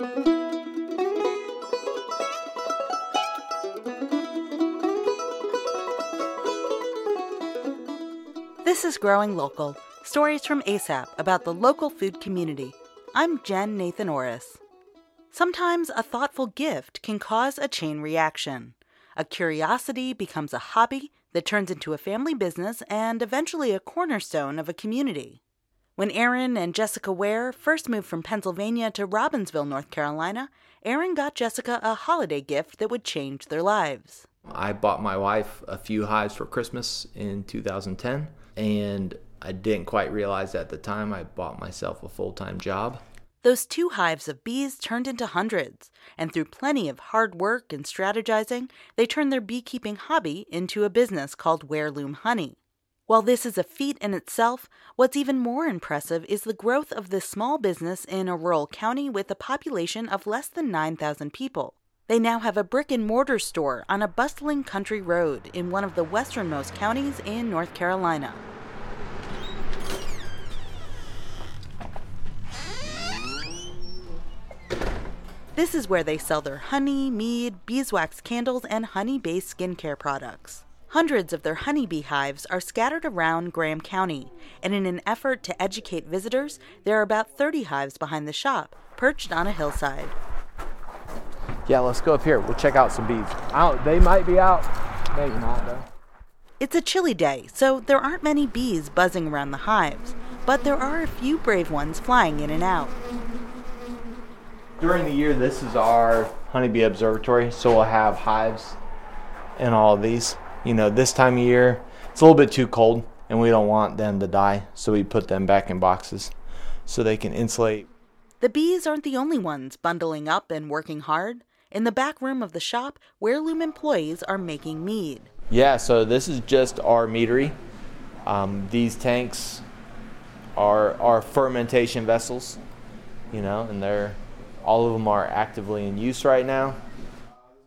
This is Growing Local stories from ASAP about the local food community. I'm Jen Nathan Orris. Sometimes a thoughtful gift can cause a chain reaction. A curiosity becomes a hobby that turns into a family business and eventually a cornerstone of a community. When Aaron and Jessica Wehr first moved from Pennsylvania to Robbinsville, North Carolina, Aaron got Jessica a holiday gift that would change their lives. I bought my wife a few hives for Christmas in 2010, and I didn't quite realize at the time I bought myself a full time job. Those two hives of bees turned into hundreds, and through plenty of hard work and strategizing, they turned their beekeeping hobby into a business called Wehrloom Honey. While this is a feat in itself, what's even more impressive is the growth of this small business in a rural county with a population of less than 9,000 people. They now have a brick and mortar store on a bustling country road in one of the westernmost counties in North Carolina. This is where they sell their honey, mead, beeswax candles, and honey based skincare products. Hundreds of their honeybee hives are scattered around Graham County, and in an effort to educate visitors, there are about 30 hives behind the shop, perched on a hillside. Yeah, let's go up here. We'll check out some bees. Out, they might be out. Maybe not, though. It's a chilly day, so there aren't many bees buzzing around the hives, but there are a few brave ones flying in and out during the year, this is our honeybee observatory, so we'll have hives in all of these. You know, this time of year, it's a little bit too cold, and we don't want them to die, so we put them back in boxes so they can insulate. The bees aren't the only ones bundling up and working hard. In the back room of the shop, Wehrloom employees are making mead. Yeah, so this is just our meadery. Um, these tanks are our fermentation vessels, you know, and they're all of them are actively in use right now.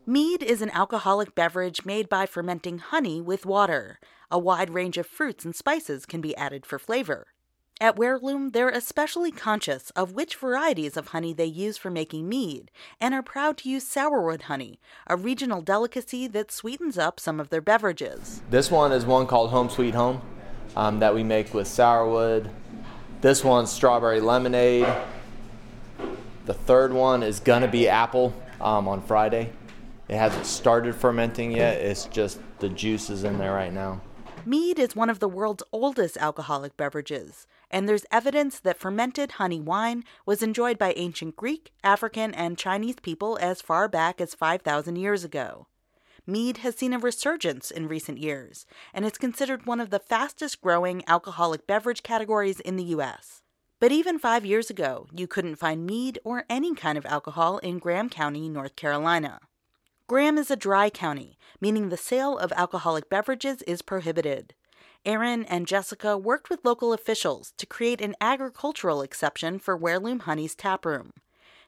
Mead is an alcoholic beverage made by fermenting honey with water. A wide range of fruits and spices can be added for flavor. At Wehrloom, they're especially conscious of which varieties of honey they use for making mead and are proud to use sourwood honey, a regional delicacy that sweetens up some of their beverages. This one is one called Home Sweet Home um, that we make with sourwood. This one's strawberry lemonade. The third one is gonna be apple um, on Friday. It hasn't started fermenting yet. It's just the juice is in there right now. Mead is one of the world's oldest alcoholic beverages, and there's evidence that fermented honey wine was enjoyed by ancient Greek, African, and Chinese people as far back as 5,000 years ago. Mead has seen a resurgence in recent years, and is considered one of the fastest growing alcoholic beverage categories in the U.S. But even five years ago, you couldn't find mead or any kind of alcohol in Graham County, North Carolina. Graham is a dry county, meaning the sale of alcoholic beverages is prohibited. Aaron and Jessica worked with local officials to create an agricultural exception for Wehrloom Honey's taproom.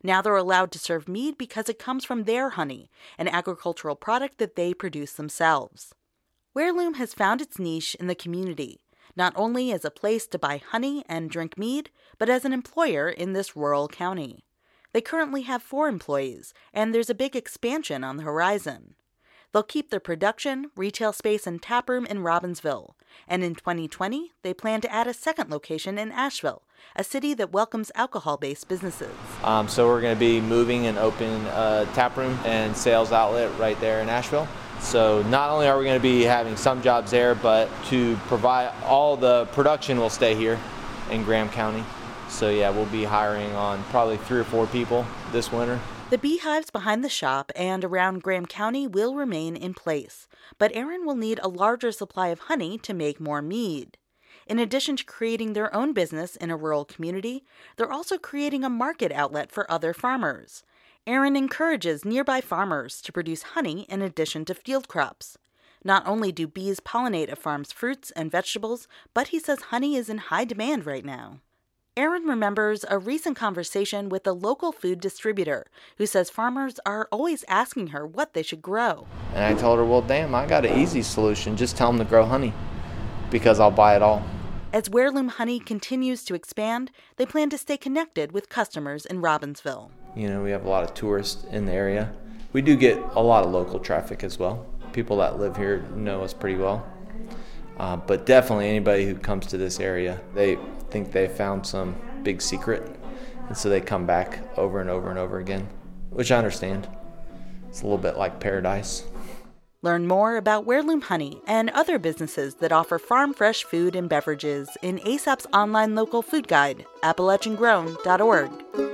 Now they're allowed to serve mead because it comes from their honey, an agricultural product that they produce themselves. Wehrloom has found its niche in the community, not only as a place to buy honey and drink mead, but as an employer in this rural county. They currently have four employees, and there's a big expansion on the horizon. They'll keep their production, retail space, and taproom in Robbinsville. And in 2020, they plan to add a second location in Asheville, a city that welcomes alcohol based businesses. Um, so we're going to be moving and opening a taproom and sales outlet right there in Asheville. So not only are we going to be having some jobs there, but to provide all the production will stay here in Graham County. So yeah, we'll be hiring on probably three or four people this winter. The beehives behind the shop and around Graham County will remain in place, but Aaron will need a larger supply of honey to make more mead. In addition to creating their own business in a rural community, they're also creating a market outlet for other farmers. Aaron encourages nearby farmers to produce honey in addition to field crops. Not only do bees pollinate a farm's fruits and vegetables, but he says honey is in high demand right now. Aaron remembers a recent conversation with a local food distributor who says farmers are always asking her what they should grow. And I told her, well, damn, I got an easy solution. Just tell them to grow honey because I'll buy it all. As Wehrloom Honey continues to expand, they plan to stay connected with customers in Robbinsville. You know, we have a lot of tourists in the area. We do get a lot of local traffic as well. People that live here know us pretty well. Uh, but definitely anybody who comes to this area, they think they found some big secret. And so they come back over and over and over again, which I understand. It's a little bit like paradise. Learn more about Wehrloom Honey and other businesses that offer farm fresh food and beverages in ASAP's online local food guide, AppalachianGrown.org.